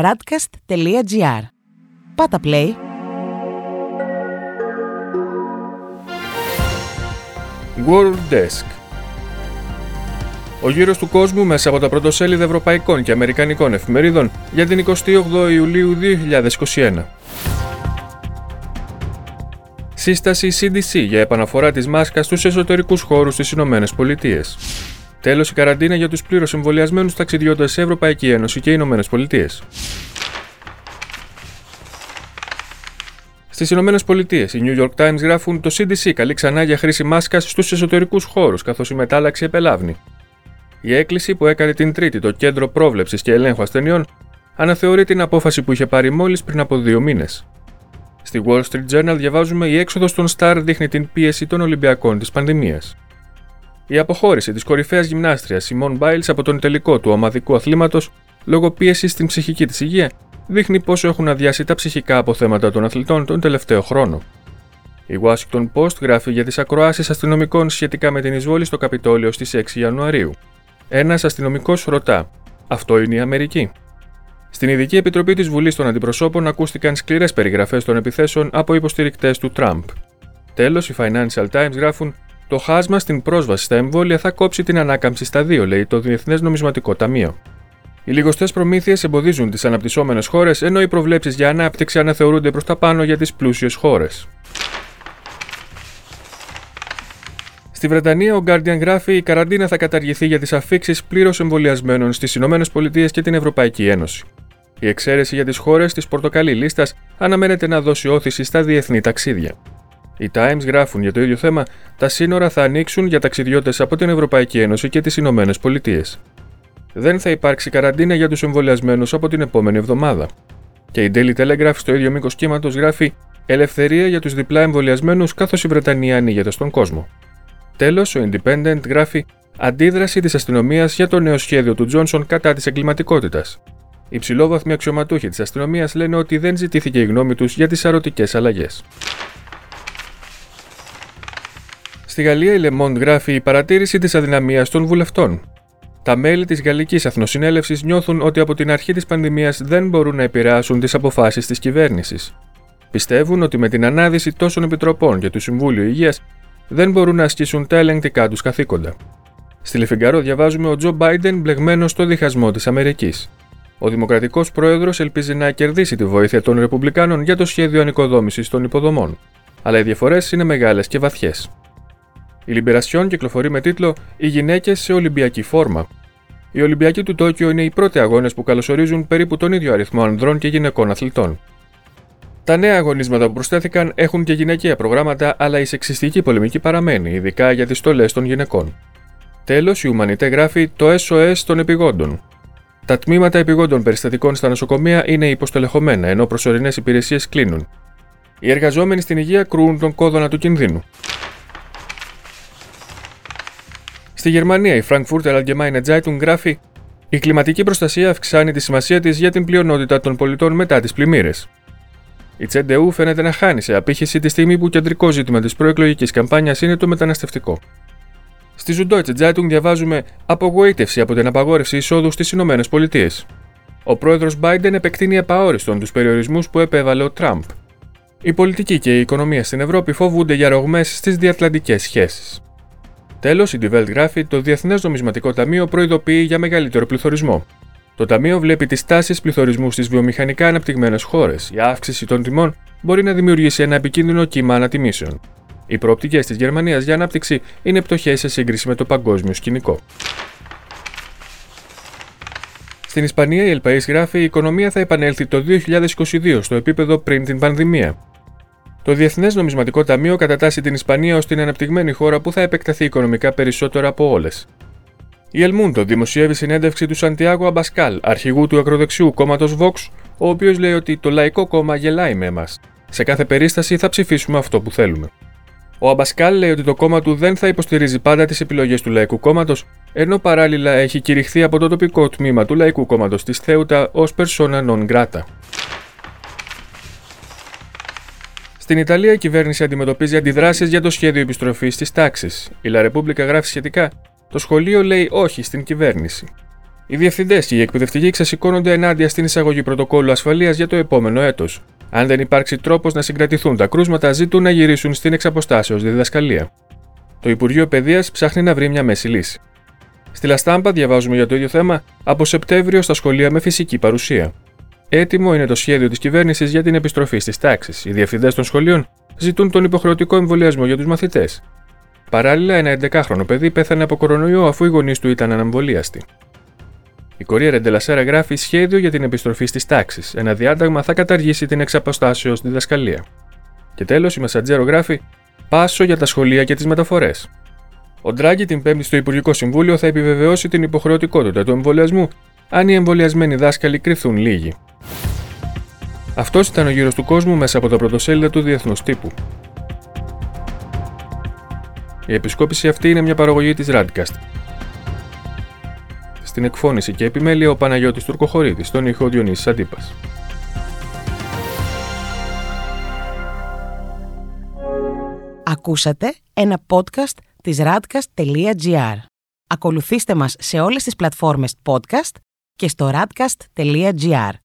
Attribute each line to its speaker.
Speaker 1: radcast.gr. Πάτα play.
Speaker 2: World Desk Ο γύρος του κόσμου μέσα από τα πρωτοσέλιδα ευρωπαϊκών και αμερικανικών εφημερίδων για την 28 Ιουλίου 2021. Σύσταση CDC για επαναφορά της μάσκας στους εσωτερικούς χώρους στις Ηνωμένες Πολιτείες. Τέλος η καραντίνα για τους πλήρως εμβολιασμένους ταξιδιώτες σε Ευρωπαϊκή Ένωση και Ηνωμένες Πολιτείες. Στις Ηνωμένες Πολιτείες, οι New York Times γράφουν το CDC καλεί ξανά για χρήση μάσκας στους εσωτερικούς χώρους, καθώς η μετάλλαξη επελάβνει. Η έκκληση που έκανε την Τρίτη το Κέντρο Πρόβλεψης και Ελέγχου Ασθενειών αναθεωρεί την απόφαση που είχε πάρει μόλις πριν από δύο μήνες. Στη Wall Street Journal διαβάζουμε η έξοδος των Star δείχνει την πίεση των Ολυμπιακών της πανδημίας. Η αποχώρηση της κορυφαίας γυμνάστριας Simone Biles από τον τελικό του ομαδικού αθλήματος λόγω πίεσης στην ψυχική της υγεία δείχνει πόσο έχουν αδειάσει τα ψυχικά αποθέματα των αθλητών τον τελευταίο χρόνο. Η Washington Post γράφει για τις ακροάσεις αστυνομικών σχετικά με την εισβόλη στο Καπιτόλιο στις 6 Ιανουαρίου. Ένας αστυνομικός ρωτά: Αυτό είναι η Αμερική. Στην Ειδική Επιτροπή της Βουλής των Αντιπροσώπων ακούστηκαν σκληρές περιγραφές των επιθέσεων από υποστηρικτές του Τραμπ. Τέλος, οι Financial Times γράφουν: Το χάσμα στην πρόσβαση στα εμβόλια θα κόψει την ανάκαμψη στα δύο, λέει το Διεθνές Νομισματικό Ταμείο. Οι λιγοστές προμήθειες εμποδίζουν τις αναπτυσσόμενες χώρες, ενώ οι προβλέψεις για ανάπτυξη αναθεωρούνται προς τα πάνω για τις πλούσιες χώρες. Στη Βρετανία, ο Guardian γράφει: Η καραντίνα θα καταργηθεί για τις αφήξεις πλήρως εμβολιασμένων στις ΗΠΑ και την Ευρωπαϊκή Ένωση. Η εξαίρεση για τις χώρες της πορτοκαλί λίστας αναμένεται να δώσει όθηση στα διεθνή ταξίδια. Οι Times γράφουν για το ίδιο θέμα: Τα σύνορα θα ανοίξουν για ταξιδιώτες από την Ευρωπαϊκή Ένωση και τις Ηνωμένες Πολιτείες δεν θα υπάρξει καραντίνα για τους εμβολιασμένους από την επόμενη εβδομάδα. Και η Daily Telegraph στο ίδιο μήκος κύματος γράφει Ελευθερία για τους διπλά εμβολιασμένους καθώς η Βρετανία ανοίγεται στον κόσμο. Τέλος, ο Independent γράφει Αντίδραση της αστυνομίας για το νέο σχέδιο του Τζόνσον κατά της εγκληματικότητας. Οι ψηλόβαθμοι αξιωματούχοι της αστυνομίας λένε ότι δεν ζητήθηκε η γνώμη τους για τις αρωτικέ αλλαγές. Στη Γαλλία, η Le γράφει η παρατήρηση της αδυναμίας των βουλευτών. Τα μέλη της Γαλλικής Αθνοσυνέλευση νιώθουν ότι από την αρχή της πανδημίας δεν μπορούν να επηρεάσουν τις αποφάσεις της κυβέρνησης. Πιστεύουν ότι με την ανάδυση τόσων επιτροπών και του Συμβούλιο Υγείας δεν μπορούν να ασκήσουν τα ελεγκτικά τους καθήκοντα. Στη Λεφιγκαρό διαβάζουμε ο Τζο Μπάιντεν μπλεγμένος στο διχασμό της Αμερικής. Ο Δημοκρατικός Πρόεδρος ελπίζει να κερδίσει τη βοήθεια των Ρεπουμπλικάνων για το σχέδιο ανοικοδόμησης των υποδομών. Αλλά οι διαφορές είναι μεγάλες και βαθιές. Η Λιμπερασιόν κυκλοφορεί με τίτλο Οι γυναίκες σε Ολυμπιακή φόρμα. Οι Ολυμπιακοί του Τόκιο είναι οι πρώτοι αγώνες που καλωσορίζουν περίπου τον ίδιο αριθμό ανδρών και γυναικών αθλητών. Τα νέα αγωνίσματα που προσθέθηκαν έχουν και γυναικεία προγράμματα, αλλά η σεξιστική πολεμική παραμένει, ειδικά για τις στολές των γυναικών. Τέλος, η Ουμανιτέ γράφει το SOS των επιγόντων. Τα τμήματα επιγόντων περιστατικών στα νοσοκομεία είναι υποστελεχωμένα, ενώ προσωρινές υπηρεσίες κλείνουν. Οι εργαζόμενοι στην υγεία κρούν τον κόδωνα του κινδύνου. Στη Γερμανία, η Frankfurter Allgemeine Zeitung γράφει: Η κλιματική προστασία αυξάνει τη σημασία της για την πλειονότητα των πολιτών μετά τις πλημμύρες. Η Τσεντεού φαίνεται να χάνει σε απήχηση τη στιγμή που κεντρικό ζήτημα της προεκλογικής καμπάνιας είναι το μεταναστευτικό. Στη Süddeutsche Zeitung διαβάζουμε απογοήτευση από την απαγόρευση εισόδου στις Ηνωμένες Πολιτείες. Ο πρόεδρος Biden επεκτείνει επαόριστον τους περιορισμούς που επέβαλε ο Τραμπ. Η πολιτική και η οικονομία στην Ευρώπη φοβούνται για ρογμές στις διατλαντικές σχέσεις. Τέλος, η Die Welt γράφει: Το Διεθνές Νομισματικό Ταμείο προειδοποιεί για μεγαλύτερο πληθωρισμό. Το Ταμείο βλέπει τις τάσεις πληθωρισμού στις βιομηχανικά αναπτυγμένες χώρες. Η αύξηση των τιμών μπορεί να δημιουργήσει ένα επικίνδυνο κύμα ανατιμήσεων. Οι προοπτικές της Γερμανίας για ανάπτυξη είναι πτωχές σε σύγκριση με το παγκόσμιο σκηνικό. Στην Ισπανία, η Ελπαή γράφει: Η οικονομία θα επανέλθει το 2022 στο επίπεδο πριν την πανδημία. Το Διεθνές Νομισματικό Ταμείο κατατάσσει την Ισπανία ως την αναπτυγμένη χώρα που θα επεκταθεί οικονομικά περισσότερο από όλες. Η Ελμούντο δημοσιεύει συνέντευξη του Σαντιάγο Αμπασκάλ, αρχηγού του ακροδεξιού κόμματος Vox, ο οποίος λέει ότι το Λαϊκό Κόμμα γελάει με εμάς. Σε κάθε περίσταση θα ψηφίσουμε αυτό που θέλουμε. Ο Αμπασκάλ λέει ότι το κόμμα του δεν θα υποστηρίζει πάντα τις επιλογές του Λαϊκού Κόμματος, ενώ παράλληλα έχει κηρυχθεί από το τοπικό τμήμα του Λαϊκού Κόμματος της Θέουτα ως persona non grata. Στην Ιταλία, η κυβέρνηση αντιμετωπίζει αντιδράσεις για το σχέδιο επιστροφής της τάξης. Η Λα Ρεπούμπλικα γράφει σχετικά: Το σχολείο λέει όχι στην κυβέρνηση. Οι διευθυντές και οι εκπαιδευτικοί ξεσηκώνονται ενάντια στην εισαγωγή πρωτοκόλλου ασφαλείας για το επόμενο έτος. Αν δεν υπάρξει τρόπος να συγκρατηθούν τα κρούσματα, ζητούν να γυρίσουν στην εξαποστάσεως διδασκαλία. Το Υπουργείο Παιδείας ψάχνει να βρει μια μέση λύση. Στη Λαστάμπα διαβάζουμε για το ίδιο θέμα από Σεπτέμβριο στα σχολεία με φυσική παρουσία. Έτοιμο είναι το σχέδιο της κυβέρνησης για την επιστροφή στις τάξεις. Οι διευθυντές των σχολείων ζητούν τον υποχρεωτικό εμβολιασμό για τους μαθητές. Παράλληλα, ένα 11χρονο παιδί πέθανε από κορονοϊό αφού οι γονείς του ήταν αναμβολίαστοι. Η Κορία Ρεντελασέρα γράφει σχέδιο για την επιστροφή στις τάξεις. Ένα διάταγμα θα καταργήσει την εξαποστάσεως διδασκαλία. Και τέλος, η Μασατζέρο γράφει Πάσο για τα σχολεία και τις μεταφορές. Ο Ντράγκη την Πέμπτη στο Υπουργικό Συμβούλιο θα επιβεβαιώσει την υποχρεωτικότητα του εμβολιασμού αν οι εμβολιασμένοι δάσκαλοι κρυφθούν λίγοι. Αυτός ήταν ο γύρος του κόσμου μέσα από τα πρωτοσέλιδα του Διεθνούς Τύπου. Η επισκόπηση αυτή είναι μια παραγωγή της Radcast. Στην εκφώνηση και επιμέλεια ο Παναγιώτης Τουρκοχωρίδης, στον ήχο Διονύσης Αντίπας.
Speaker 1: Ακούσατε ένα podcast της radcast.gr. Ακολουθήστε μας σε όλες τις πλατφόρμες podcast και στο radcast.gr.